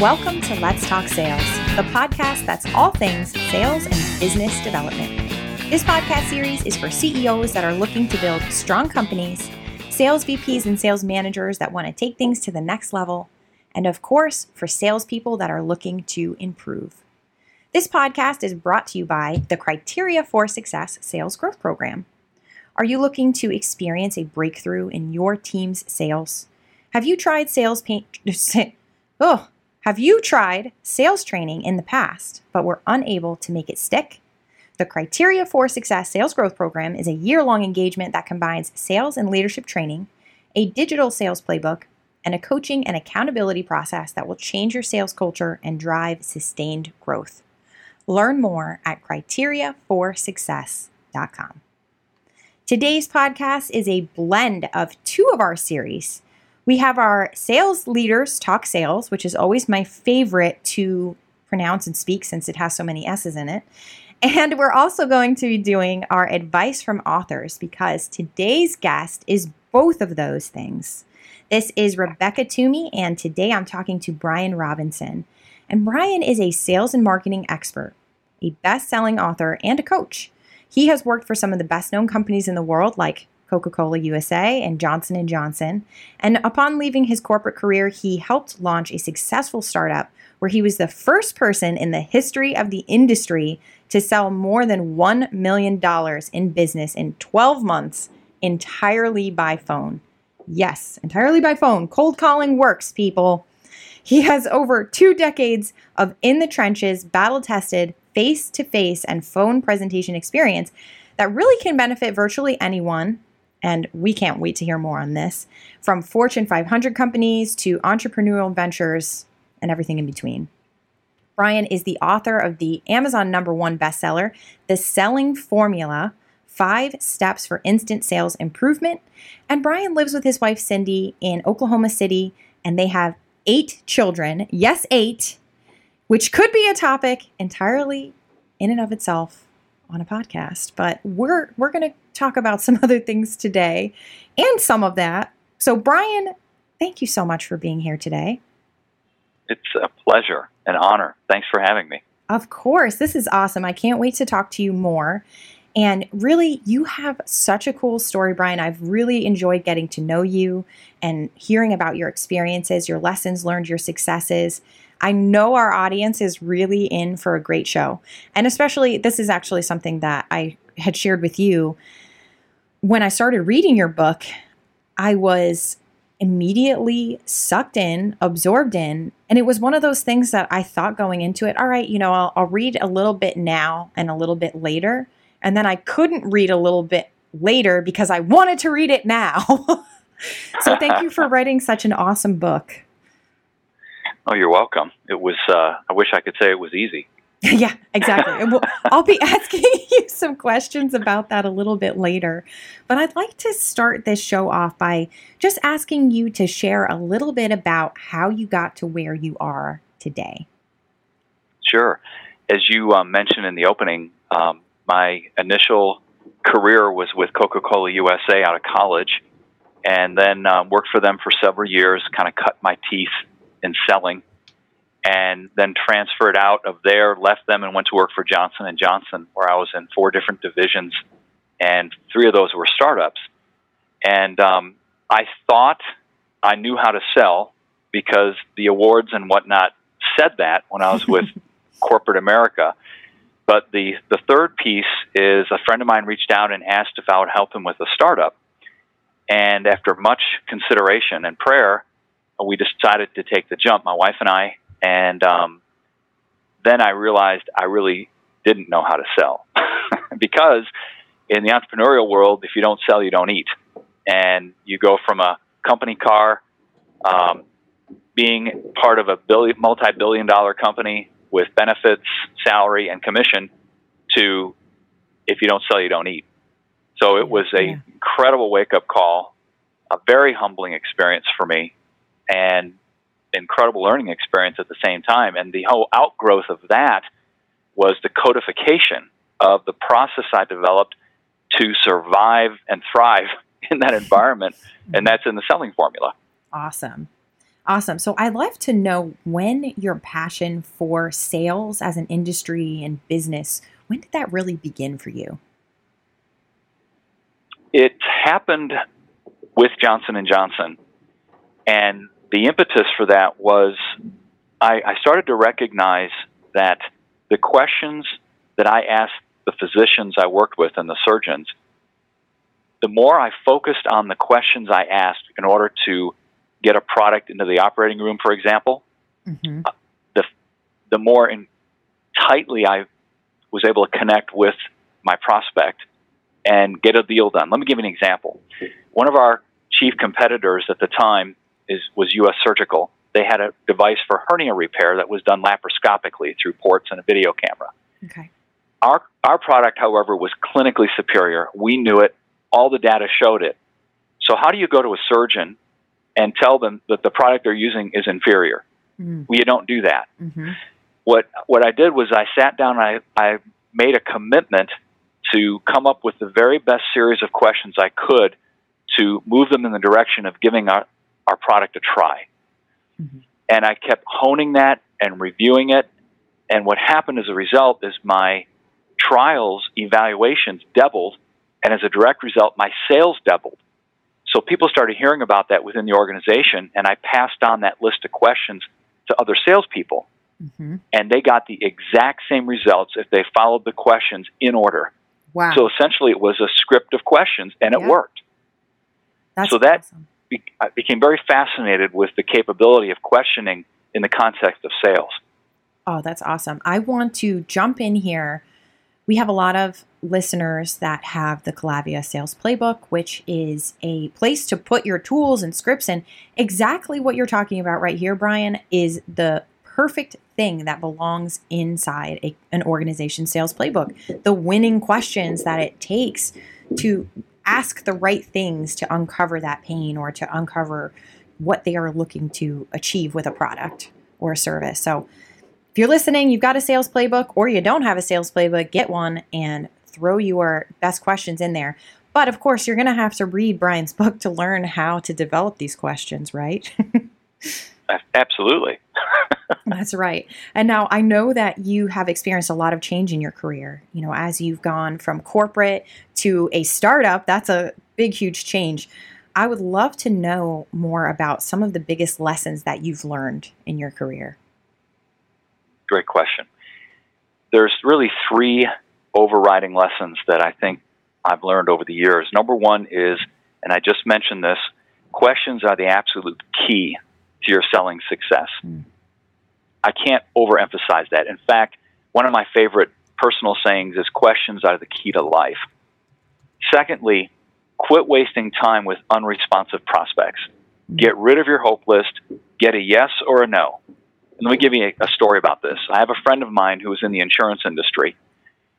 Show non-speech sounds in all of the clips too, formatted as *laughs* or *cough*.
Welcome to Let's Talk Sales, the podcast that's all things sales and business development. This podcast series is for CEOs that are looking to build strong companies, sales VPs and sales managers that want to take things to the next level, and of course, for salespeople that are looking to improve. This podcast is brought to you by the Criteria for Success Sales Growth Program. Are you looking to experience a breakthrough in your team's sales? Have you tried sales pain? *laughs* oh, have you tried sales training in the past but were unable to make it stick? The Criteria for Success Sales Growth Program is a year long engagement that combines sales and leadership training, a digital sales playbook, and a coaching and accountability process that will change your sales culture and drive sustained growth. Learn more at criteriaforsuccess.com. Today's podcast is a blend of two of our series we have our sales leaders talk sales, which is always my favorite to pronounce and speak since it has so many S's in it. And we're also going to be doing our advice from authors because today's guest is both of those things. This is Rebecca Toomey, and today I'm talking to Brian Robinson. And Brian is a sales and marketing expert, a best selling author, and a coach. He has worked for some of the best known companies in the world like Coca-Cola USA and Johnson & Johnson. And upon leaving his corporate career, he helped launch a successful startup where he was the first person in the history of the industry to sell more than $1 million in business in 12 months entirely by phone. Yes, entirely by phone. Cold calling works, people. He has over two decades of in the trenches, battle tested, face to face, and phone presentation experience that really can benefit virtually anyone and we can't wait to hear more on this from Fortune 500 companies to entrepreneurial ventures and everything in between. Brian is the author of the Amazon number one bestseller, The Selling Formula Five Steps for Instant Sales Improvement. And Brian lives with his wife, Cindy, in Oklahoma City, and they have eight children. Yes, eight, which could be a topic entirely in and of itself on a podcast. But we're we're going to talk about some *laughs* other things today and some of that. So, Brian, thank you so much for being here today. It's a pleasure, an honor. Thanks for having me. Of course. This is awesome. I can't wait to talk to you more. And really, you have such a cool story, Brian. I've really enjoyed getting to know you and hearing about your experiences, your lessons learned, your successes. I know our audience is really in for a great show. And especially, this is actually something that I had shared with you when I started reading your book, I was immediately sucked in, absorbed in. And it was one of those things that I thought going into it, all right, you know, I'll, I'll read a little bit now and a little bit later. And then I couldn't read a little bit later because I wanted to read it now. *laughs* so thank you for writing such an awesome book. Oh, you're welcome. It was, uh, I wish I could say it was easy. *laughs* yeah, exactly. We'll, I'll be *laughs* asking *laughs* you some questions about that a little bit later. But I'd like to start this show off by just asking you to share a little bit about how you got to where you are today. Sure. As you um, mentioned in the opening, um, my initial career was with Coca Cola USA out of college, and then um, worked for them for several years, kind of cut my teeth in selling and then transferred out of there, left them, and went to work for Johnson and Johnson, where I was in four different divisions, and three of those were startups. And um, I thought I knew how to sell because the awards and whatnot said that when I was with *laughs* corporate America. But the the third piece is a friend of mine reached out and asked if I would help him with a startup. And after much consideration and prayer, we decided to take the jump. My wife and I and um, then I realized I really didn't know how to sell *laughs* because in the entrepreneurial world, if you don't sell, you don't eat. And you go from a company car, um, being part of a billion, multi-billion dollar company with benefits, salary, and commission, to if you don't sell, you don't eat. So it was a yeah. incredible wake up call, a very humbling experience for me, and incredible learning experience at the same time. And the whole outgrowth of that was the codification of the process I developed to survive and thrive *laughs* in that environment. *laughs* and that's in the selling formula. Awesome. Awesome. So I'd love to know when your passion for sales as an industry and business, when did that really begin for you? It happened with Johnson and Johnson, and the impetus for that was I, I started to recognize that the questions that I asked the physicians I worked with and the surgeons, the more I focused on the questions I asked in order to get a product into the operating room, for example, mm-hmm. uh, the the more in, tightly I was able to connect with my prospect and get a deal done. Let me give you an example. One of our chief competitors at the time is was U.S. Surgical. They had a device for hernia repair that was done laparoscopically through ports and a video camera. Okay. Our our product, however, was clinically superior. We knew it. All the data showed it. So how do you go to a surgeon and tell them that the product they're using is inferior? Mm. Well, you don't do that. Mm-hmm. What what I did was I sat down. I I made a commitment to come up with the very best series of questions I could to move them in the direction of giving our, our product a try. Mm-hmm. And I kept honing that and reviewing it. And what happened as a result is my trials evaluations doubled. And as a direct result, my sales doubled. So people started hearing about that within the organization, and I passed on that list of questions to other salespeople. Mm-hmm. And they got the exact same results if they followed the questions in order. Wow. So essentially, it was a script of questions, and it worked. That's so that awesome. Be- I became very fascinated with the capability of questioning in the context of sales. Oh, that's awesome. I want to jump in here. We have a lot of listeners that have the Calavia Sales Playbook, which is a place to put your tools and scripts And Exactly what you're talking about right here, Brian, is the perfect thing that belongs inside a, an organization sales playbook. The winning questions that it takes to ask the right things to uncover that pain or to uncover what they are looking to achieve with a product or a service. So, if you're listening, you've got a sales playbook or you don't have a sales playbook, get one and throw your best questions in there. But of course, you're going to have to read Brian's book to learn how to develop these questions, right? *laughs* Absolutely. *laughs* That's right. And now I know that you have experienced a lot of change in your career. You know, as you've gone from corporate to a startup, that's a big, huge change. I would love to know more about some of the biggest lessons that you've learned in your career. Great question. There's really three overriding lessons that I think I've learned over the years. Number one is, and I just mentioned this, questions are the absolute key to your selling success. Mm. I can't overemphasize that. In fact, one of my favorite personal sayings is questions are the key to life. Secondly, quit wasting time with unresponsive prospects. Mm. Get rid of your hope list, get a yes or a no. And let me give you a, a story about this. I have a friend of mine who was in the insurance industry.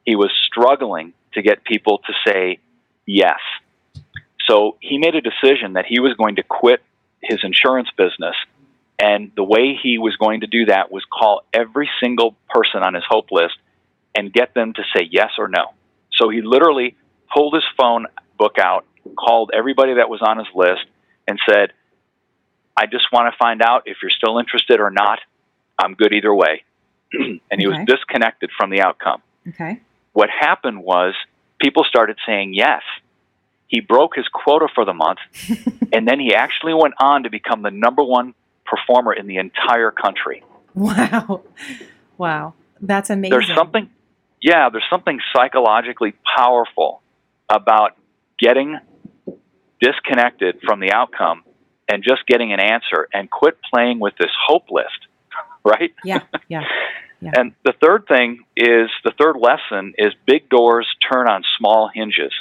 He was struggling to get people to say yes. So he made a decision that he was going to quit his insurance business. And the way he was going to do that was call every single person on his hope list and get them to say yes or no. So he literally pulled his phone book out, called everybody that was on his list, and said, I just want to find out if you're still interested or not. I'm good either way. *clears throat* and he okay. was disconnected from the outcome. Okay. What happened was people started saying yes he broke his quota for the month, *laughs* and then he actually went on to become the number one performer in the entire country. Wow. Wow. That's amazing. There's something, yeah, there's something psychologically powerful about getting disconnected from the outcome and just getting an answer and quit playing with this hope list, *laughs* right? Yeah, yeah. *laughs* Yeah. And the third thing is the third lesson is big doors turn on small hinges.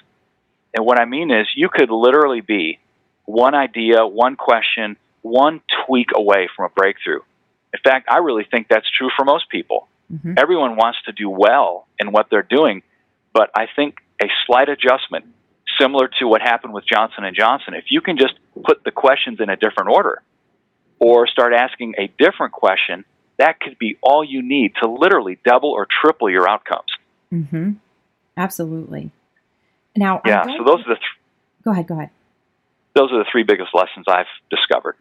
And what I mean is, you could literally be one idea, one question, one tweak away from a breakthrough. In fact, I really think that's true for most people. Mm-hmm. Everyone wants to do well in what they're doing, but I think a slight adjustment, similar to what happened with Johnson and Johnson, if you can just put the questions in a different order or start asking a different question, that could be all you need to literally double or triple your outcomes. Mm-hmm. Absolutely. Now, yeah. So those are the. Th- go ahead. Go ahead. Those are the three biggest lessons I've discovered.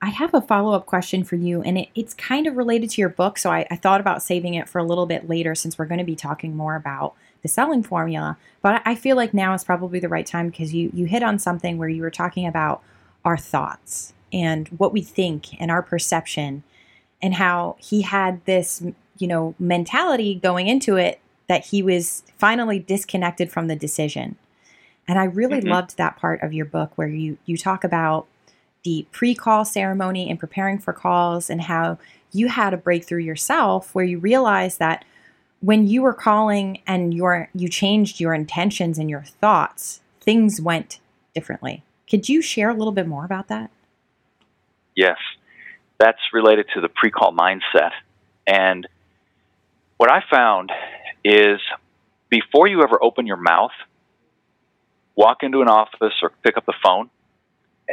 I have a follow up question for you, and it, it's kind of related to your book. So I, I thought about saving it for a little bit later since we're going to be talking more about the selling formula. But I feel like now is probably the right time because you, you hit on something where you were talking about our thoughts and what we think and our perception and how he had this, you know, mentality going into it that he was finally disconnected from the decision. And I really mm-hmm. loved that part of your book where you you talk about the pre-call ceremony and preparing for calls and how you had a breakthrough yourself where you realized that when you were calling and your you changed your intentions and your thoughts, things went differently. Could you share a little bit more about that? Yes. That's related to the pre-call mindset. And what I found is before you ever open your mouth, walk into an office or pick up the phone,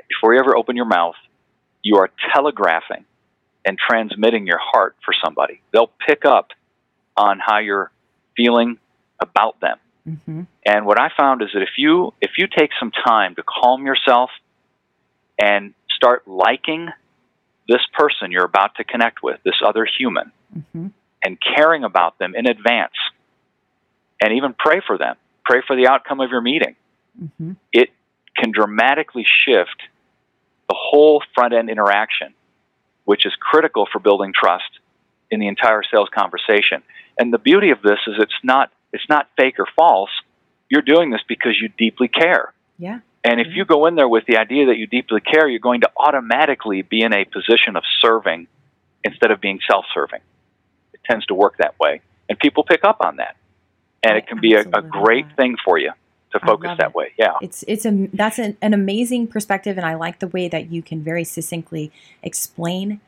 before you ever open your mouth, you are telegraphing and transmitting your heart for somebody. They'll pick up on how you're feeling about them. Mm-hmm. And what I found is that if you if you take some time to calm yourself and start liking this person you're about to connect with, this other human, mm-hmm. and caring about them in advance, and even pray for them, pray for the outcome of your meeting, mm-hmm. it can dramatically shift the whole front end interaction, which is critical for building trust in the entire sales conversation. And the beauty of this is it's not it's not fake or false. You're doing this because you deeply care. Yeah. And if you go in there with the idea that you deeply care, you're going to automatically be in a position of serving instead of being self-serving. It tends to work that way, and people pick up on that, and I it can be a, a great thing for you to focus that it. way. Yeah, it's it's a that's an, an amazing perspective, and I like the way that you can very succinctly explain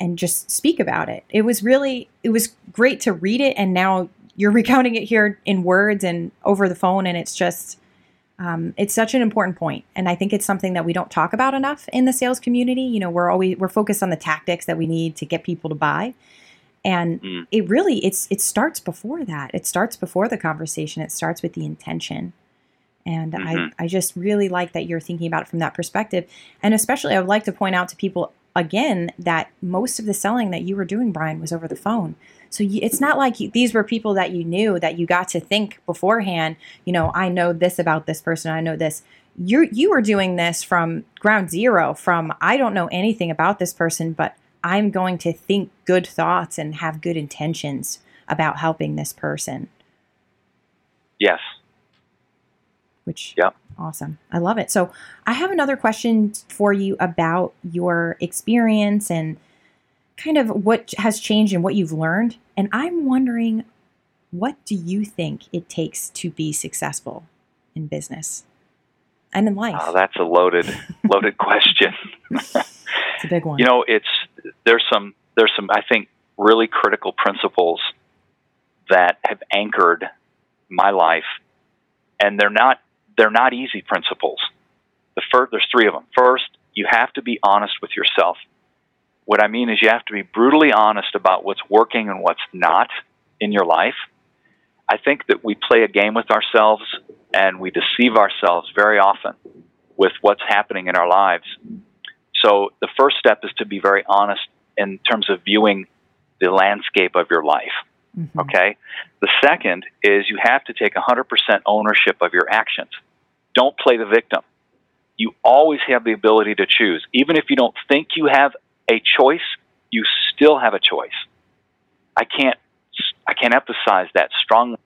and just speak about it. It was really it was great to read it, and now you're *laughs* recounting it here in words and over the phone, and it's just um, it's such an important point, and I think it's something that we don't talk about enough in the sales community. You know, we're always we're focused on the tactics that we need to get people to buy, and mm. it really it's it starts before that. It starts before the conversation. It starts with the intention. And mm-hmm. I, I just really like that you're thinking about it from that perspective. And especially, I would like to point out to people again that most of the selling that you were doing, Brian, was over the phone. So you, it's not like you, these were people that you knew that you got to think beforehand. You know, I know this about this person. I know this. You you were doing this from ground zero. From I don't know anything about this person, but I'm going to think good thoughts and have good intentions about helping this person. Yes. Which yeah Awesome. I love it. So, I have another question for you about your experience and kind of what has changed and what you've learned. And I'm wondering, what do you think it takes to be successful in business and in life? Oh, that's a loaded, *laughs* loaded question. it's a big one. You know, it's there's some there's some I think really critical principles that have anchored my life, and they're not they're not easy principles. The first, there's three of them. First, you have to be honest with yourself. What I mean is you have to be brutally honest about what's working and what's not in your life. I think that we play a game with ourselves and we deceive ourselves very often with what's happening in our lives. So the first step is to be very honest in terms of viewing the landscape of your life. Mm-hmm. Okay? The second is you have to take 100% ownership of your actions. Don't play the victim. You always have the ability to choose. Even if you don't think you have a choice, you still have a choice. I can't I can't emphasize that strongly.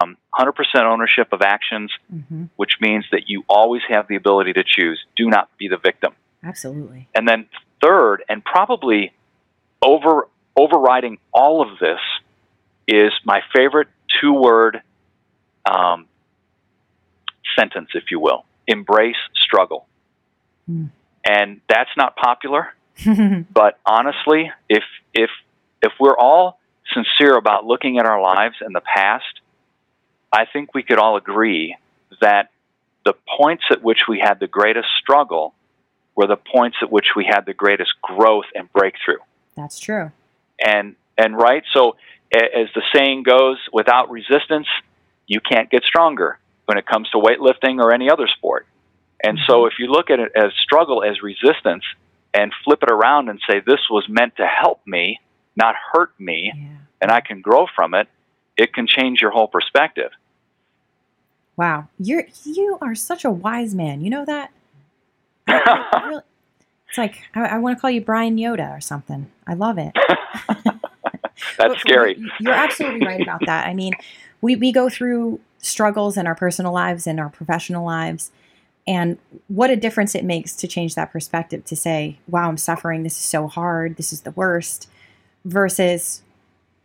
Um, 100% ownership of actions, mm-hmm. which means that you always have the ability to choose. Do not be the victim. Absolutely. And then third, and probably over overriding all of this is my favorite two word um, sentence, if you will embrace struggle. Mm. And that's not popular, *laughs* but honestly, if, if, if we're all sincere about looking at our lives in the past, I think we could all agree that the points at which we had the greatest struggle were the points at which we had the greatest growth and breakthrough. That's true and and right. So as the saying goes, without resistance, you can't get stronger when it comes to weightlifting or any other sport. And so, mm-hmm. if you look at it as struggle as resistance, and flip it around and say, this was meant to help me, not hurt me, Yeah. and I can grow from it, it can change your whole perspective. Wow. You're you are such a wise man. You know that? *laughs* Really- it's like I, I want to call you Brian Yoda or something. I love it. *laughs* That's But scary. You're, you're absolutely right about that. I mean, we, we go through struggles in our personal lives and our professional lives. And what a difference it makes to change that perspective to say, wow, I'm suffering. This is so hard. This is the worst. Versus,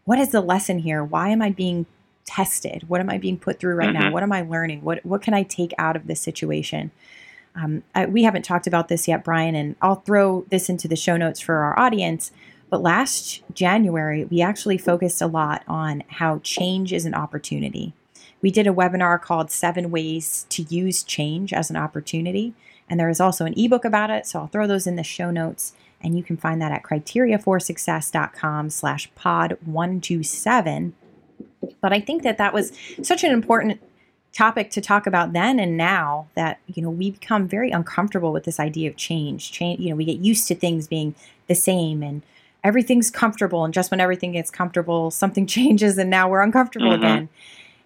what is the lesson here? Why am I being tested? What am I being put through right now? Mhm. What am I learning? What, what can I take out of this situation? Um, I, we haven't talked about this yet, Brian, and I'll throw this into the show notes for our audience. But last January, we actually focused a lot on how change is an opportunity. We did a webinar called Seven Ways to Use Change as an Opportunity. And there is also an ebook about it. So I'll throw those in the show notes. And you can find that at criteriaforsuccess.com slash pod 127. But I think that that was such an important topic to talk about then and now that you know we become very uncomfortable with this idea of change change you know we get used to things being the same and everything's comfortable and just when everything gets comfortable something *laughs* changes and now we're uncomfortable Mhm. again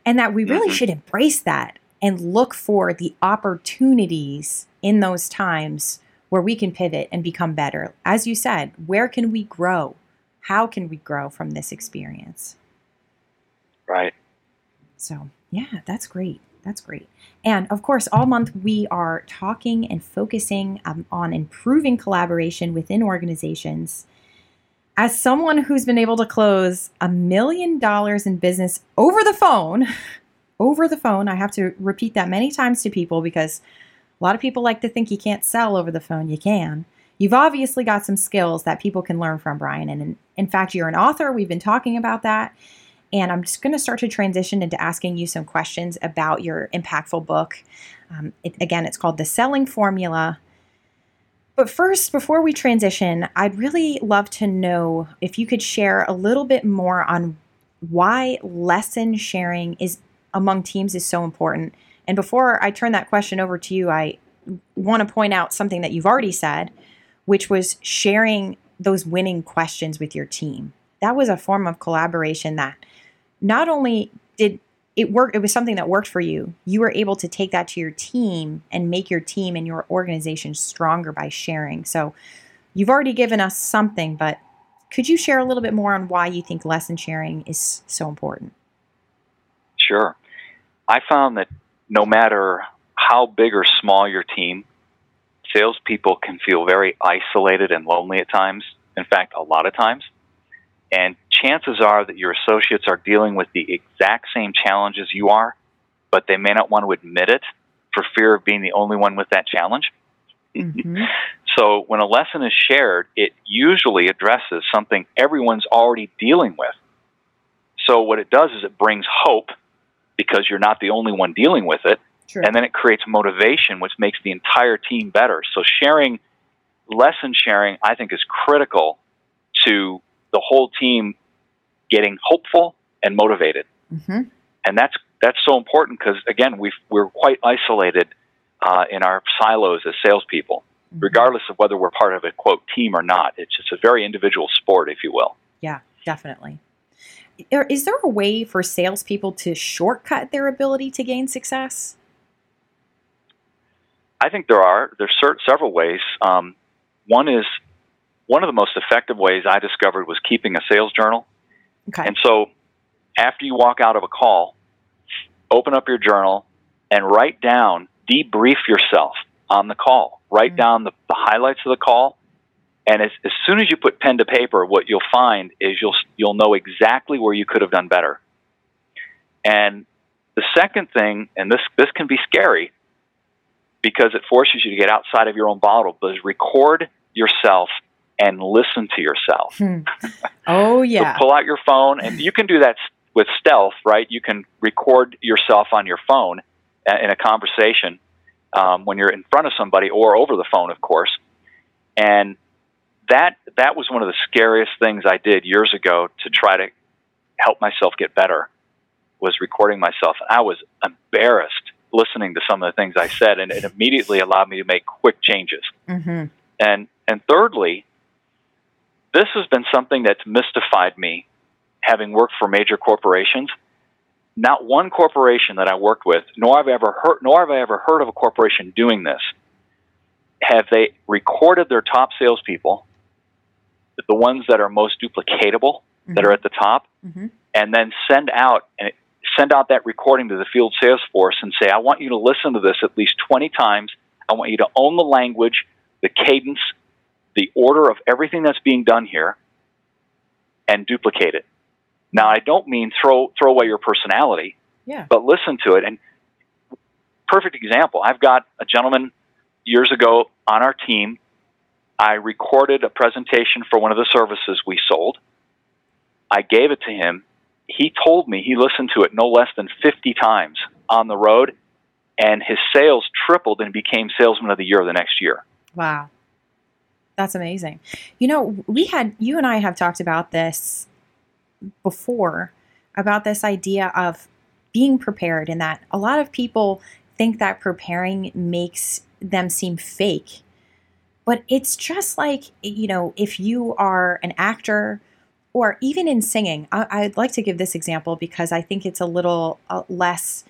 and that we really Mhm. should embrace that and look for the opportunities in those times where we can pivot and become better as you said where can we grow how can we grow from this experience right. so, yeah, that's great. That's great. And of course, all month we are talking and focusing um, on improving collaboration within organizations. As someone who's been able to close a million dollars in business over the phone, *laughs* over the phone, I have to repeat that many times to people because a lot of people like to think you can't sell over the phone. You can. You've obviously got some skills that people can learn from, Brian. And in, in fact, you're an author. We've been talking about that. And I'm just going to start to transition into asking you some questions about your impactful book. Um, it, again, it's called The Selling Formula. But first, before we transition, I'd really love to know if you could share a little bit more on why lesson sharing is among teams is so important. And before I turn that question over to you, I want to point out something that you've already said, which was sharing those winning questions with your team. That was a form of collaboration that not only did it worked it was something that worked for you. You were able to take that to your team and make your team and your organization stronger by sharing. So you've already given us something, but could you share a little bit more on why you think lesson sharing is so important? Sure. I found that no matter how big or small your team, salespeople can feel very isolated and lonely at times. In fact, a lot of times. And chances are that your associates are dealing with the exact same challenges you are, but they may not want to admit it for fear of being the only one with that challenge. Mm-hmm. *laughs* So when a lesson is shared, it usually addresses something everyone's already dealing with. So what it does is it brings hope because you're not the only one dealing with it, True. and then it creates motivation, which makes the entire team better. So sharing, lesson sharing, I think is critical to the whole team getting hopeful and motivated. mm-hmm. And that's that's so important because again, we we're quite isolated uh, in our silos as salespeople Mm-hmm. regardless of whether we're part of a quote team or not. It's just a very individual sport, if you will. Yeah, definitely. Is there a way for salespeople to shortcut their ability to gain success? I think there are there's cert- several ways. Um, one is one of the most effective ways I discovered was keeping a sales journal. Okay. And so, after you walk out of a call, open up your journal and write down, debrief yourself on the call. Write Mhm. down the, the highlights of the call, and as, as soon as you put pen to paper, what you'll find is you'll you'll know exactly where you could have done better. And the second thing, and this this can be scary, because it forces you to get outside of your own bottle, but is record yourself and listen to yourself. Hmm. Oh So yeah. pull out your phone, and you can do that with stealth, right? You can record yourself on your phone uh, in a conversation um, when you're in front of somebody, or over the phone, of course. And that that was one of the scariest things I did years ago to try to help myself get better. Was recording myself. I was embarrassed listening to some of the things I said, and it immediately allowed me to make quick changes. hmm And and thirdly, this has been something that's mystified me, having worked for major corporations. Not one corporation that I worked with, nor have I ever heard, nor have I ever heard of a corporation doing this. Have they recorded their top salespeople, the ones that are most duplicatable, mm-hmm. that are at the top, mm-hmm. and then send out send out that recording to the field sales force and say, I want you to listen to this at least 20 times. I want you to own the language, the cadence, the order of everything that's being done here, and duplicate it. Now, I don't mean throw throw away your personality, yeah. but listen to it. And perfect example, I've got a gentleman years ago on our team. I recorded a presentation for one of the services we sold. I gave it to him. He told me he listened to it no less than 50 times on the road, and his sales tripled and became salesman of the year the next year. Wow. That's amazing. You know, we had, you and I have talked about this before about this idea of being prepared and that a lot of people think that preparing makes them seem fake. But it's just like, you know, if you are an actor or even in singing, I, would like to give this example because I think it's a little uh, less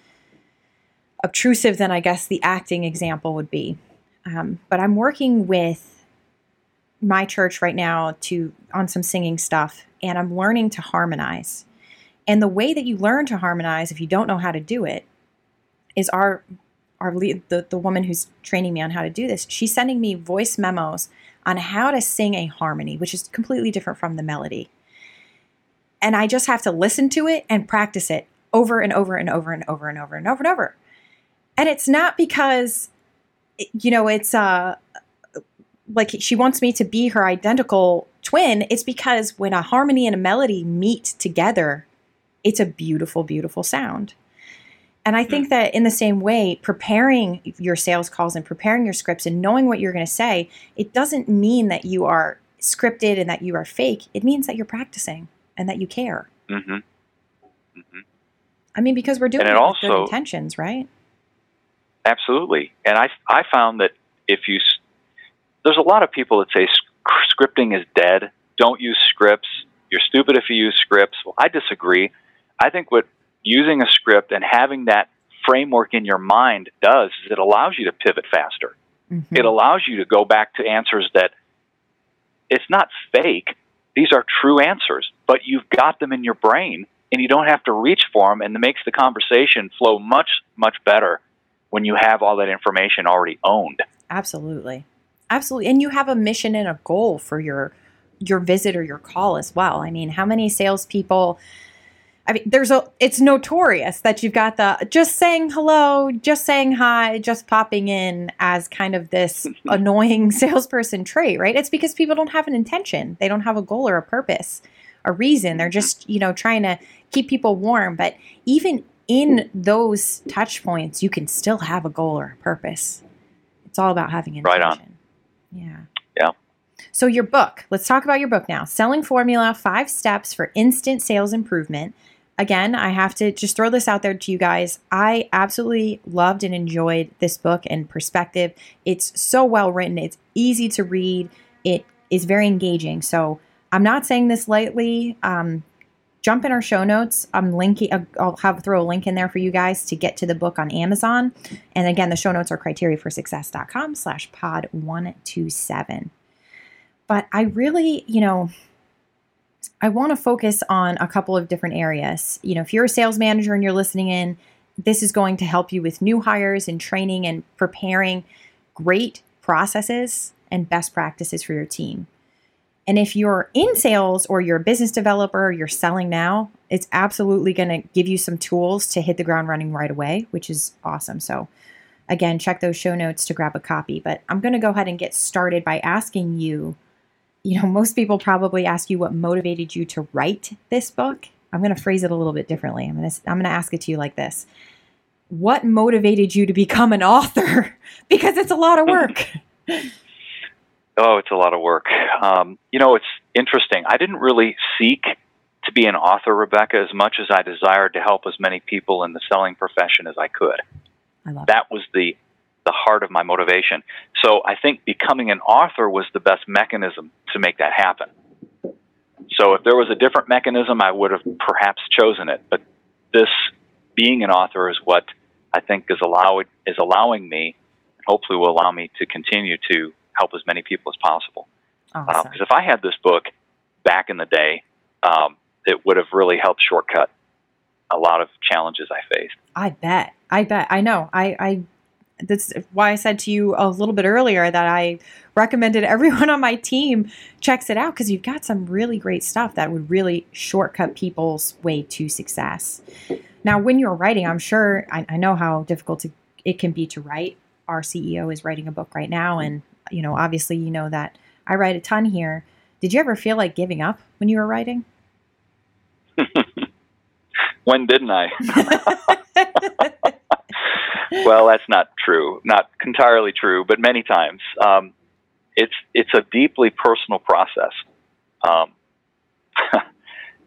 obtrusive than I guess the acting example would be. Um, but I'm working with my church right now to on some singing stuff, and I'm learning to harmonize. And the way that you learn to harmonize, if you don't know how to do it, is our our lead, the the woman who's training me on how to do this. She's sending me voice memos on how to sing a harmony, which is completely different from the melody. And I just have to listen to it and practice it over and over and over and over and over and over and over. And it's not because you know, it's uh like she wants me to be her identical twin, it's because when a harmony and a melody meet together, it's a beautiful, beautiful sound. And I think hmm. that in the same way, preparing your sales calls and preparing your scripts and knowing what you're going to say, it doesn't mean that you are scripted and that you are fake. It means that you're practicing and that you care. Mm-hmm. Mm-hmm. I mean, because we're doing it, it also, with good intentions, right? Absolutely. And I, I found that if you, there's a lot of people that say scripting is dead. Don't use scripts. You're stupid if you use scripts. Well, I disagree. I think what using a script and having that framework in your mind does is it allows you to pivot faster. Mm-hmm. It allows you to go back to answers that it's not fake. These are true answers, but you've got them in your brain and you don't have to reach for them and it makes the conversation flow much much better when you have all that information already owned. Absolutely. Absolutely. And you have a mission and a goal for your your visit or your call as well. I mean, how many salespeople I mean, there's a it's notorious that you've got the just saying hello, just saying hi, just popping in as kind of this *laughs* annoying salesperson trait, right? It's because people don't have an intention. They don't have a goal or a purpose, a reason. They're mm-hmm. just, you know, trying to keep people warm. But even in those touch points, you can still have a goal or a purpose. It's all about having intention. Right on. Yeah. Yeah. So, your book, let's talk about your book now Selling Formula Five Steps for Instant Sales Improvement. Again, I have to just throw this out there to you guys. I absolutely loved and enjoyed this book and perspective. It's so well written, it's easy to read, it is very engaging. So, I'm not saying this lightly. Um, jump in our show notes. I'm linking. Uh, I'll have throw a link in there for you guys to get to the book on Amazon. And again, the show notes are criteriaforsuccess.com slash pod one two seven. But I really, you know, I want to focus on a couple of different areas. You know, if you're a sales manager and you're listening in, this is going to help you with new hires and training and preparing great processes and best practices for your team. And if you're in sales or you're a business developer, you're selling now, it's absolutely going to give you some tools to hit the ground running right away, which is awesome. So, again, check those show notes to grab a copy. But I'm going to go ahead and get started by asking you you know, most people probably ask you what motivated you to write this book. I'm going to phrase it a little bit differently. I'm going to I'm going to ask it to you like this. What motivated you to become an author? *laughs* because it's a lot of work. *laughs* Oh, it's a lot of work. Um, you know, it's interesting. I didn't really seek to be an author, Rebecca, as much as I desired to help as many people in the selling profession as I could. I love that. Was the the heart of my motivation. So I think becoming an author was the best mechanism to make that happen. So if there was a different mechanism, I would have perhaps chosen it. But this being an author is what I think is allow is allowing me, hopefully will allow me to continue to help as many people as possible. Because Awesome. uh, if I had this book back in the day, um, it would have really helped shortcut a lot of challenges I faced. I bet. I bet. I know. I, I that's why I said to you a little bit earlier that I recommended *laughs* everyone on my team checks it out because you've got some really great stuff that would really shortcut people's way to success. Now, when you're writing, I'm sure I, I know how difficult to, it can be to write. Our CEO is writing a book right now, and you know, obviously, you know that I write a ton here. Did you ever feel like giving up when you were writing? *laughs* when didn't I? *laughs* well, that's not true. Not entirely true, but many times. Um, it's it's a deeply personal process, um, *laughs*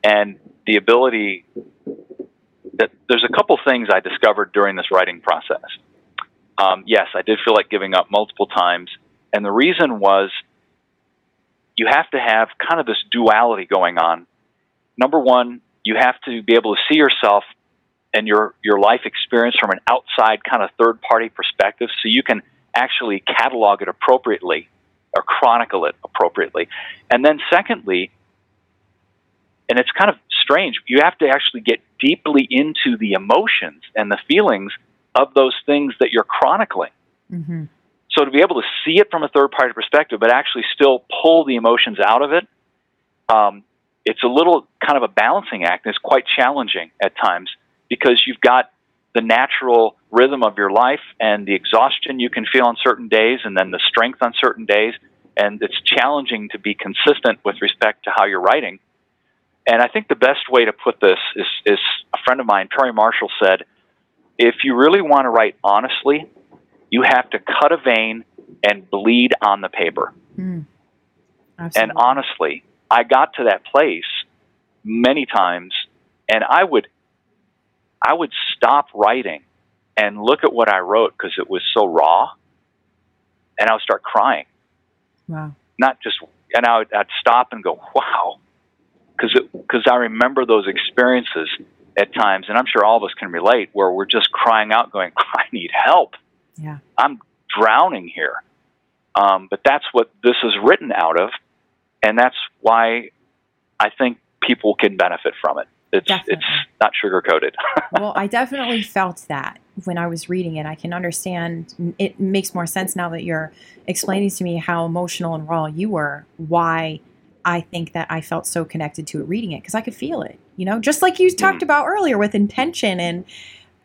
and the ability that there's a couple things I discovered during this writing process. Um, yes, I did feel like giving up multiple times, and the reason was you have to have kind of this duality going on. Number one, you have to be able to see yourself and your your life experience from an outside kind of third party perspective so you can actually catalog it appropriately or chronicle it appropriately and then secondly and it's kind of strange you have to actually get deeply into the emotions and the feelings of those things that you're chronicling mm-hmm. So to be able to see it from a third party perspective but actually still pull the emotions out of it um, it's a little kind of a balancing act and it's quite challenging at times because you've got the natural rhythm of your life and the exhaustion you can feel on certain days and then the strength on certain days and it's challenging to be consistent with respect to how you're writing. And i think the best way to put this is, is a friend of mine perry marshall said if you really want to write honestly you have to cut a vein and bleed on the paper Mm. and honestly, I got to that place many times and I would I would stop writing and look at what I wrote because it was so raw and I would start crying. wow. Not just and I would I'd stop and go, "Wow." Cuz cuz I remember those experiences at times and I'm sure all of us can relate where we're just crying out going, *laughs* "I need help." Yeah. I'm drowning here. Um, but that's what this is written out of, and that's why I think people can benefit from it. It's Definitely. it's not sugar coated. *laughs* well, I definitely felt that when I was reading it. I can understand. It makes more sense now that you're explaining to me how emotional and raw you were. Why I think that I felt so connected to it reading it because I could feel it. You know, just like you talked about earlier with intention and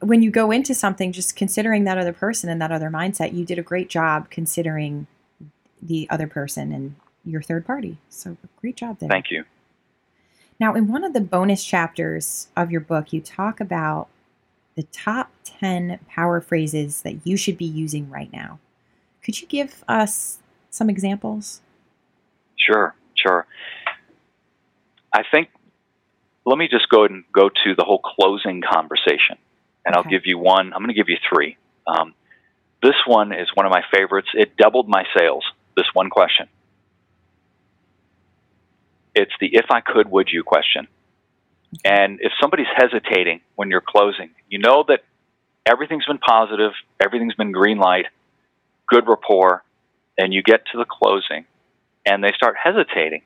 when you go into something, just considering that other person and that other mindset. You did a great job considering the other person and your third party. So great job there. Thank you. Now, in one of the bonus chapters of your book, you talk about the top 10 power phrases that you should be using right now. Could you give us some examples? Sure, sure. I think let me just go ahead and go to the whole closing conversation, and I'll give you one. I'm going to give you three. Um, this one is one of my favorites. It doubled my sales. This one question. It's the if I could, would you question. And if somebody's hesitating when you're closing, you know that everything's been positive, everything's been green light, good rapport, and you get to the closing and they start hesitating.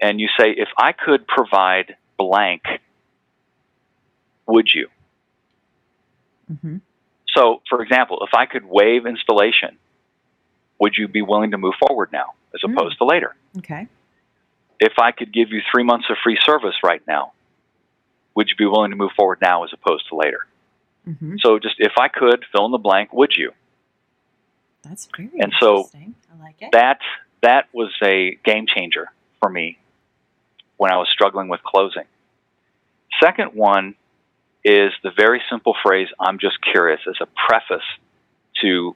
And you say, if I could provide blank, would you? Mm-hmm. So, for example, if I could waive installation, would you be willing to move forward now as Mm. opposed to later? Okay. If I could give you three months of free service right now, would you be willing to move forward now as opposed to later? Mm-hmm. So, just if I could fill in the blank, would you? That's very And so- I like it. That that was a game changer for me when I was struggling with closing. Second one is the very simple phrase "I'm just curious" as a preface to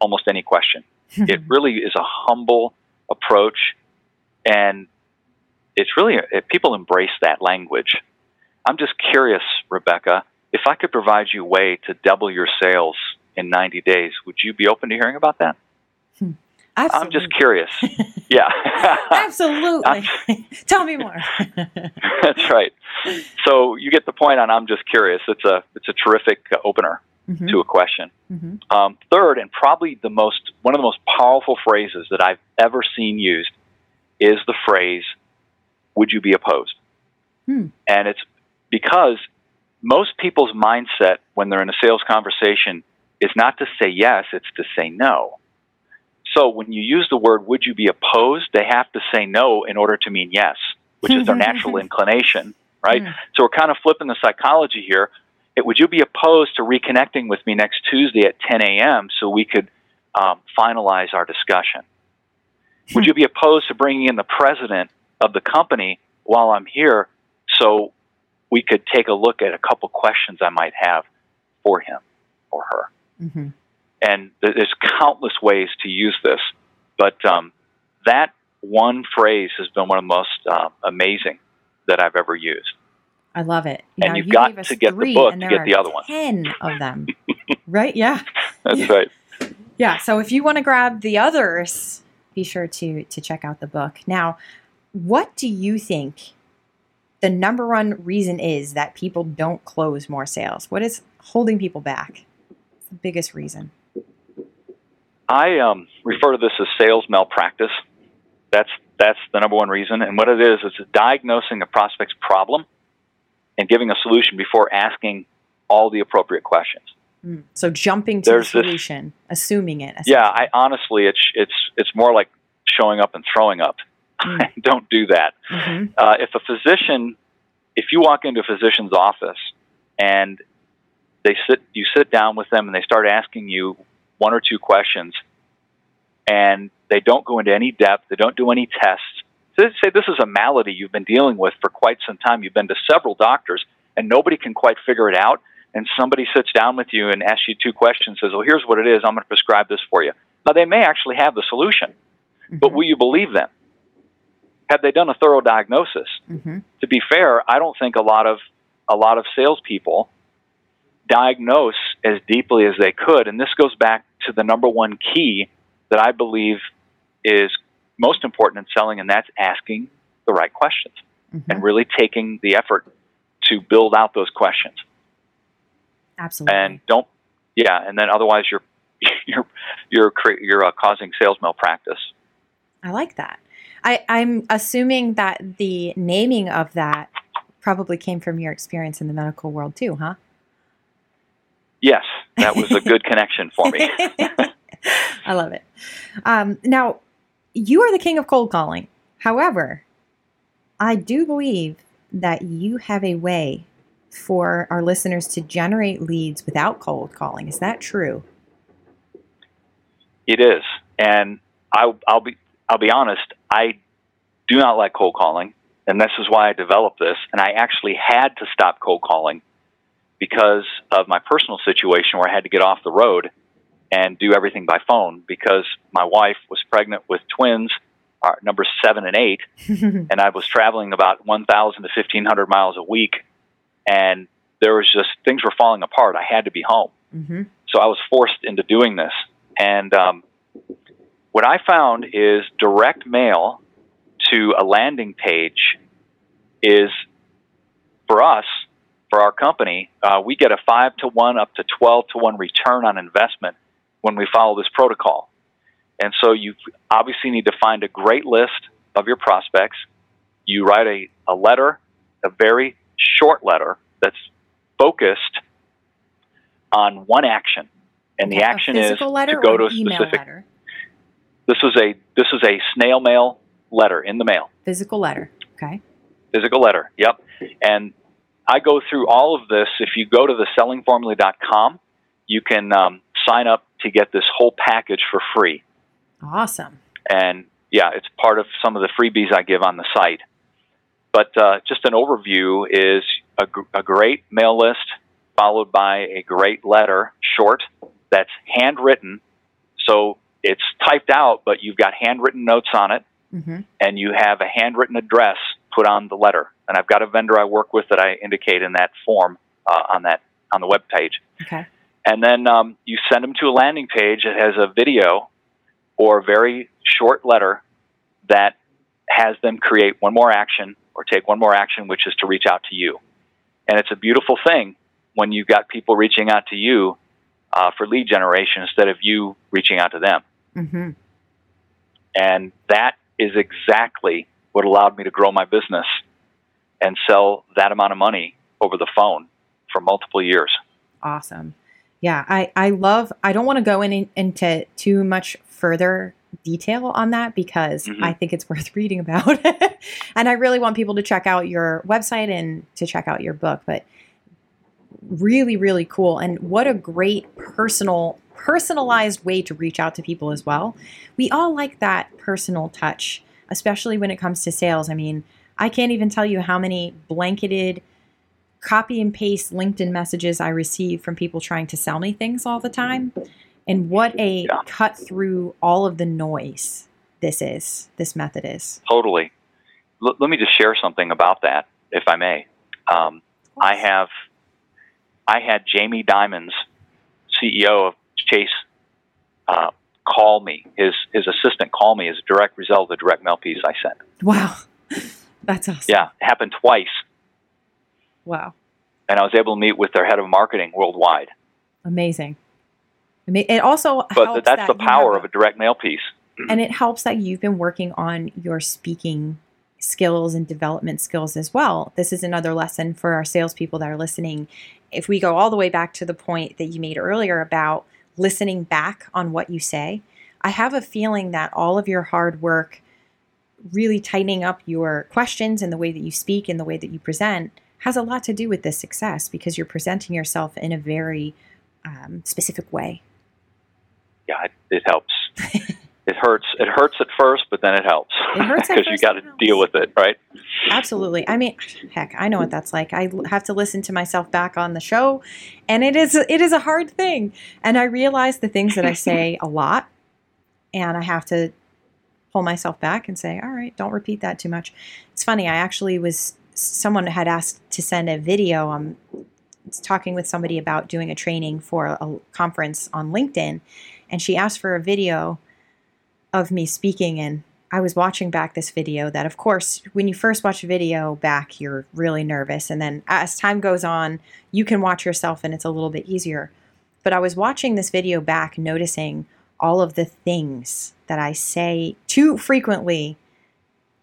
almost any question. Hmm. it really is a humble approach, and it's really it, people embrace that language. I'm just curious, Rebecca, if I could provide you a way to double your sales in 90 days. Would you be open to hearing about that? *laughs* Absolutely. I'm *laughs* just curious. yeah. Absolutely. Tell me more. *laughs* That's right. So you get the point on I'm just curious. It's a it's a terrific opener Mhm, to a question. mhm. Um, third, and probably the most one of the most powerful phrases that I've ever seen used is the phrase "Would you be opposed?" Hmm. And it's because most people's mindset when they're in a sales conversation is not to say yes; it's to say no. So when you use the word "Would you be opposed?" they have to say no in order to mean yes, which is their *laughs* natural inclination, right? Hmm. So we're kind of flipping the psychology here. It, would you be opposed to reconnecting with me next Tuesday at 10 a.m. so we could um, finalize our discussion? Would you be opposed to bringing in the president of the company while I'm here so we could take a look at a couple questions I might have for him or her? Mhm. And there's countless ways to use this, but um, that one phrase has been one of the most uh, amazing that I've ever used. I love it. And you've you got to get the book to get the other one. Ten of them. right? Yeah. *laughs* That's Yeah. right. Yeah. So if you want to grab the others, be sure to to check out the book. Now, what do you think the number one reason is that people don't close more sales? What is holding people back? It's the biggest reason. I um, refer to this as sales malpractice. That's that's the number one reason. And what it is is diagnosing a prospect's problem and giving a solution before asking all the appropriate questions. Mm. So jumping to There's the this- solution, assuming it. Yeah, I honestly, it's it's it's more like showing up and throwing up. Mm. *laughs* Don't do that. Mhm. uh, if a physician, if you walk into a physician's office and they sit, you sit down with them and they start asking you one or two questions, and they don't go into any depth, they don't do any tests. So they say this is a malady you've been dealing with for quite some time. You've been to several doctors, and nobody can quite figure it out. And somebody sits down with you and asks you two questions, says, "Well, here's what it is. I'm going to prescribe this for you." Now they may actually have the solution, but Mhm. will you believe them? Have they done a thorough diagnosis? Mhm. to be fair, I don't think a lot of a lot of salespeople diagnose as deeply as they could, and this goes back to the number one key that I believe is most important in selling, and that's asking the right questions Mhm. and really taking the effort to build out those questions. Absolutely. And don't, yeah, and then otherwise you're *laughs* you're you're you're uh, causing sales malpractice. I like that. I, I'm assuming that the naming of that probably came from your experience in the medical world too, huh? Yes, that was a good connection for me. *laughs* I love it. Um, now, you are the king of cold calling. However, I do believe that you have a way for our listeners to generate leads without cold calling. Is that true? It is, and I, I'll be I'll be honest. I do not like cold calling, and this is why I developed this. And I actually had to stop cold calling because of my personal situation where I had to get off the road and do everything by phone because my wife was pregnant with twins, uh, numbers seven and eight, *laughs* and I was traveling about 1,000 to 1,500 miles a week, and there was just things were falling apart. I had to be home. hmm So I was forced into doing this. And um, what I found is direct mail to a landing page is for us, for our company, uh, we get a 5 to 1 up to 12 to 1 return on investment when we follow this protocol. And so you obviously need to find a great list of your prospects. You write a, a letter, a very short letter that's focused on one action. And the action is to go to a specific. letter? This is a this is a snail mail letter in the mail, Physical letter. Okay. physical letter. Yep. And I go through all of this. If you go to the sellingformula.com, you can um, sign up to get this whole package for free. Awesome. And yeah, it's part of some of the freebies I give on the site. But uh, just an overview is a, gr- a great mail list followed by a great letter, short, that's handwritten. So it's typed out, but you've got handwritten notes on it, hmm and you have a handwritten address put on the letter. And I've got a vendor I work with that I indicate in that form uh, on that on the web page Okay. And then um, you send them to a landing page that has a video or a very short letter that has them create one more action or take one more action, which is to reach out to you. And it's a beautiful thing when you've got people reaching out to you uh, for lead generation instead of you reaching out to them. Mm-hmm. And that is exactly what allowed me to grow my business and sell that amount of money over the phone for multiple years. Awesome. Yeah, I, I love, I don't want to go in, into too much further detail on that because Mhm. I think it's *laughs* worth reading about. *laughs* and I really want people to check out your website and to check out your book. But really, really cool. And what a great personal, personalized way to reach out to people as well. We all like that personal touch, especially when it comes to sales. I mean, I can't even tell you how many blanketed copy and paste LinkedIn messages I receive from people trying to sell me things all the time. And what a Yeah. cut through all of the noise this is, this method is. Totally. L- let me just share something about that, if I may. Um, I have, I had Jamie Dimon's, CEO of Chase, uh, call me. His his assistant call me as a direct result of the direct mail piece I sent. Wow. *laughs* That's awesome. Yeah, it happened twice, Wow. and I was able to meet with their head of marketing worldwide. Amazing. Ama- It also But that's that the power of a direct mail piece. *clears throat* and it helps that you've been working on your speaking skills and development skills as well. This is another lesson for our salespeople that are listening. If we go all the way back to the point that you made earlier about listening back on what you say, I have a feeling that all of your hard work, really tightening up your questions and the way that you speak and the way that you present, has a lot to do with this success because you're presenting yourself in a very um, specific way. Yeah, it, it helps. *laughs* it hurts. It hurts at first, but then it helps It hurts at *laughs* because you got to deal with it, right? Absolutely. I mean, heck, I know what that's like. I have to listen to myself back on the show, and it is it is a hard thing. And I realize the things that I *laughs* say a lot, and I have to pull myself back and say, "All right, don't repeat that too much." It's funny. I actually was someone had asked to send a video. I'm talking with somebody about doing a training for a conference on LinkedIn, and she asked for a video of me speaking and I was watching back this video that, of course, when you first watch a video back, you're really nervous. And then as time goes on, you can watch yourself and it's a little bit easier. But I was watching this video back, noticing all of the things that I say too frequently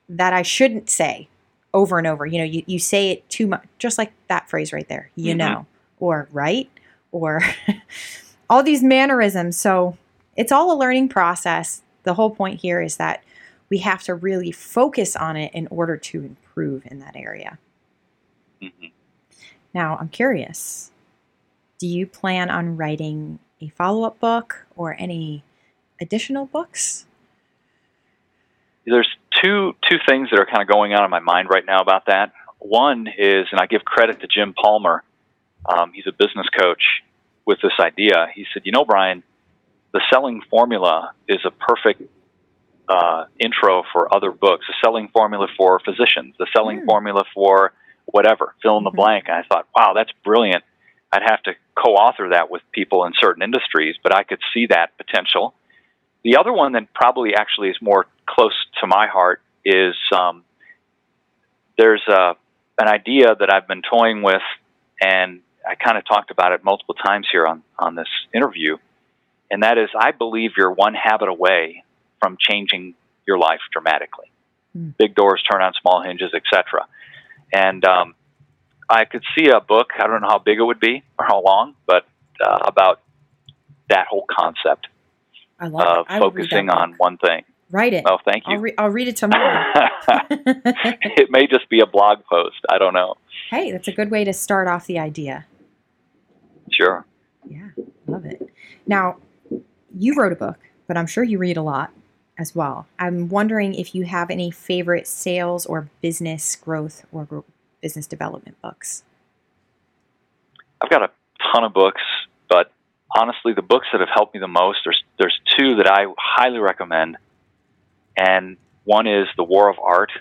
that I shouldn't say over and over. You know, you, you say it too much, just like that phrase right there, you Mhm. know, or right, or *laughs* all these mannerisms. So it's all a learning process. The whole point here is that we have to really focus on it in order to improve in that area. hmm Now, I'm curious do you plan on writing a follow up book or any additional books? There's two two things that are kind of going on in my mind right now about that. One is, and I give credit to Jim Palmer. Um, he's a business coach with this idea. He said, "You know, Brian, the selling formula is a perfect uh, intro for other books. The selling formula for physicians, the selling Hmm. formula for whatever, fill in the Mhm. blank." And I thought, "Wow, that's brilliant." I'd have to co-author that with people in certain industries, but I could see that potential. The other one that probably actually is more close to my heart is um, there's a, an idea that I've been toying with, and I kind of talked about it multiple times here on, on this interview, and that is I believe you're one habit away from changing your life dramatically. Hmm. Big doors turn on small hinges, etc. And um, I could see a book. I don't know how big it would be or how long, but uh, about that whole concept I love of it. I will read that focusing on one thing. Write it. Oh, thank I'll, you. re- I'll read it *laughs* tomorrow. *laughs* it may just be a blog post. I don't know. hey, that's a good way to start off the idea. Sure. Yeah, love it. Now, you wrote a book, but I'm sure you read a lot as well. I'm wondering if you have any favorite sales or business growth or business development books. I've got a ton of books, but honestly, the books that have helped me the most, there's, there's two that I highly recommend. And one is The War of Art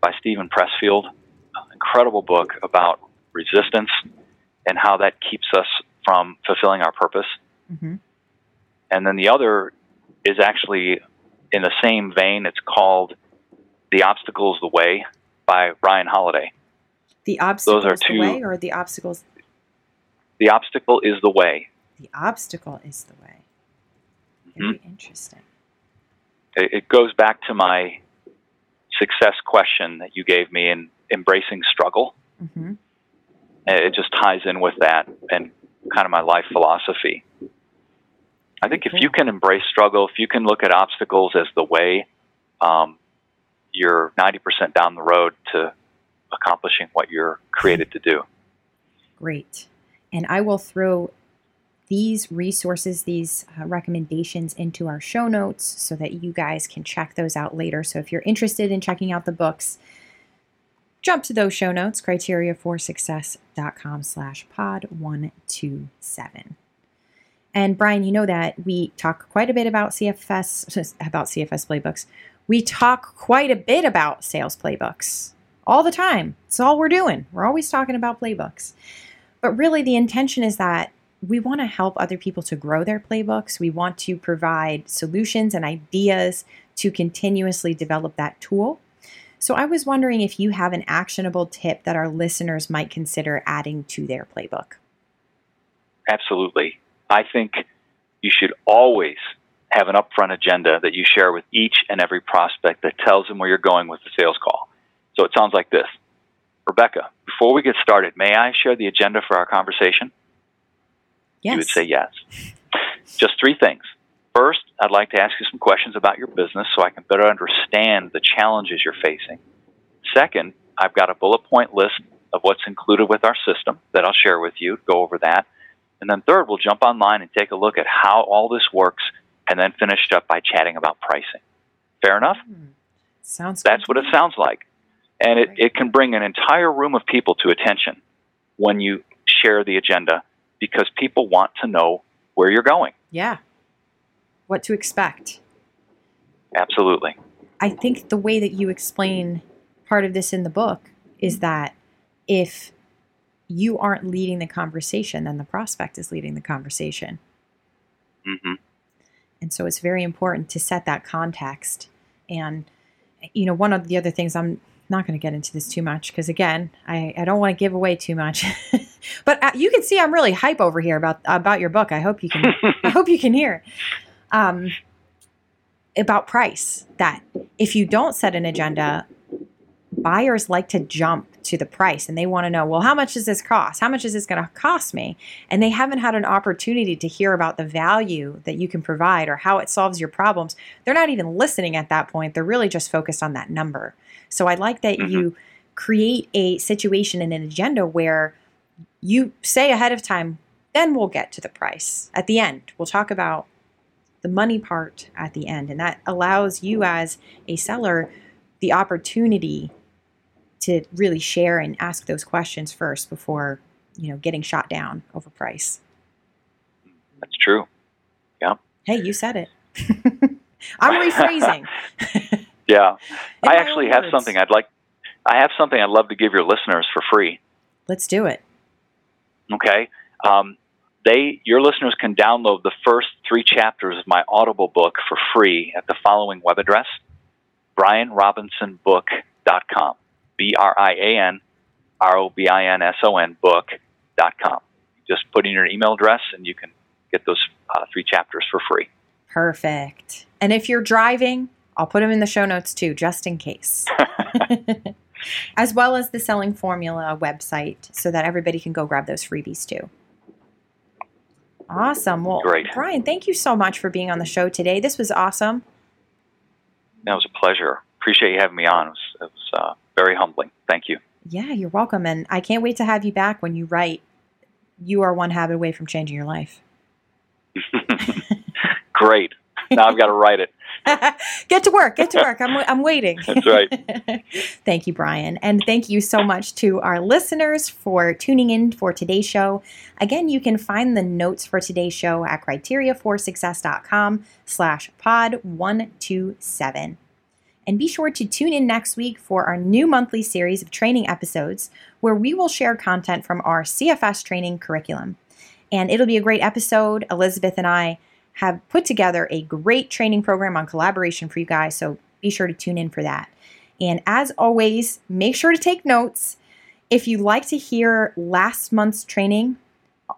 by Steven Pressfield. Incredible book about resistance and how that keeps us from fulfilling our purpose. Mm-hmm. And then the other is actually in the same vein. It's called The Obstacles the Way by Ryan Holiday. The obstacle are two- the way, or the obstacles. The Obstacle is the Way. The obstacle is the way. Very interesting. It, it goes back to my success question that you gave me in embracing struggle. Mm-hmm. It just ties in with that and kind of my life philosophy. I think if you can embrace struggle, if you can look at obstacles as the way, um, you're 90% down the road to accomplishing what you're created to do. Great. And I will throw these resources, these uh, recommendations into our show notes so that you guys can check those out later. So if you're interested in checking out the books, jump to those show notes, criteriaforsuccess.com slash pod 127. And Brian, you know that we talk quite a bit about CFS, *laughs* about CFS playbooks. We talk quite a bit about sales playbooks all the time. It's all we're doing. We're always talking about playbooks. But really, the intention is that we want to help other people to grow their playbooks. We want to provide solutions and ideas to continuously develop that tool. So, I was wondering if you have an actionable tip that our listeners might consider adding to their playbook. Absolutely. I think you should always have an upfront agenda that you share with each and every prospect that tells them where you're going with the sales call. So it sounds like this Rebecca, before we get started, may I share the agenda for our conversation? Yes. You would say yes. Just three things. First, I'd like to ask you some questions about your business so I can better understand the challenges you're facing. Second, I've got a bullet point list of what's included with our system that I'll share with you, go over that. And then third, we'll jump online and take a look at how all this works and then finish up by chatting about pricing. Fair enough? Hmm. Sounds That's good what it sounds like. And it, it can bring an entire room of people to attention when you share the agenda because people want to know where you're going. Yeah. What to expect. Absolutely. I think the way that you explain part of this in the book is that if you aren't leading the conversation, then the prospect is leading the conversation. hmm And so it's very important to set that context. And, you know, one of the other things I'm not going to get into this too much because, again, I, I don't want to give away too much. *laughs* but uh, you can see I'm really hype over here about about your book. I hope you can I hope you can hear. Um, about price that if you don't set an agenda, buyers like to jump to the price and they want to know, well, how much does this cost? How much is this going to cost me? And they haven't had an opportunity to hear about the value that you can provide or how it solves your problems. They're not even listening at that point. They're really just focused on that number. So I like that Mhm. you create a situation and an agenda where you say ahead of time, then we'll get to the price at the end. We'll talk about the money part at the end. And that allows you as a seller the opportunity to really share and ask those questions first before, you know, getting shot down over price. That's true. Yeah. Hey, you said it. *laughs* I'm rephrasing. *laughs* Yeah. In I actually have words. something I'd like I have something I'd love to give your listeners for free. Let's do it. Okay. Um, they, your listeners can download the first three chapters of my Audible book for free at the following web address: brianrobinsonbook.com. B R I A N R O B I N S O N book.com. Just put in your email address, and you can get those uh, three chapters for free. Perfect. And if you're driving, I'll put them in the show notes too, just in case. *laughs* *laughs* as well as the Selling Formula website so that everybody can go grab those freebies too. Awesome. Well, Great. Brian, thank you so much for being on the show today. This was awesome. That was a pleasure. Appreciate you having me on. It was, it was uh, very humbling. Thank you. Yeah, you're welcome. And I can't wait to have you back when you write You Are One Habit Away from Changing Your Life. *laughs* Great. Now I've got to write it. *laughs* get to work. Get to work. I'm, I'm waiting. That's right. *laughs* thank you, Brian. And thank you so much to our listeners for tuning in for today's show. Again, you can find the notes for today's show at criteriaforsuccess.com slash pod 127. And be sure to tune in next week for our new monthly series of training episodes where we will share content from our CFS training curriculum. And it'll be a great episode. Elizabeth and I have put together a great training program on collaboration for you guys, so be sure to tune in for that. And as always, make sure to take notes. If you'd like to hear last month's training,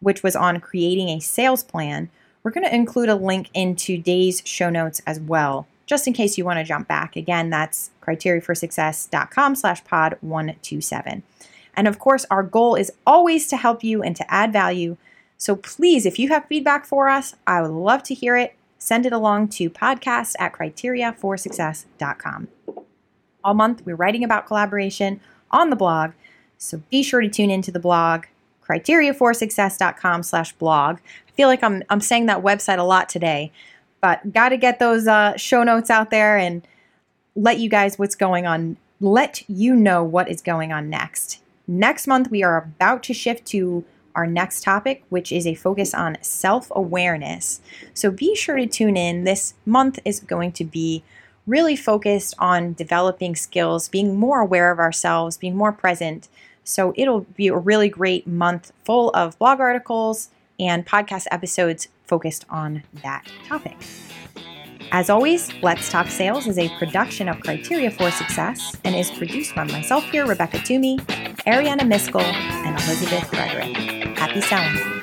which was on creating a sales plan, we're going to include a link in today's show notes as well, just in case you want to jump back. Again, that's criteriaforsuccess.com slash pod 127. And of course, our goal is always to help you and to add value. So please, if you have feedback for us, I would love to hear it. Send it along to podcast at criteriaforsuccess.com. All month, we're writing about collaboration on the blog, so be sure to tune into the blog, criteriaforsuccess.com slash blog. I feel like I'm, I'm saying that website a lot today, but got to get those uh, show notes out there and let you guys what's going on, let you know what is going on next. Next month, we are about to shift to our next topic, which is a focus on self awareness. So be sure to tune in. This month is going to be really focused on developing skills, being more aware of ourselves, being more present. So it'll be a really great month full of blog articles and podcast episodes focused on that topic. As always, Let's Talk Sales is a production of Criteria for Success and is produced by myself here, Rebecca Toomey, Ariana Miskell, and Elizabeth Frederick. Happy selling!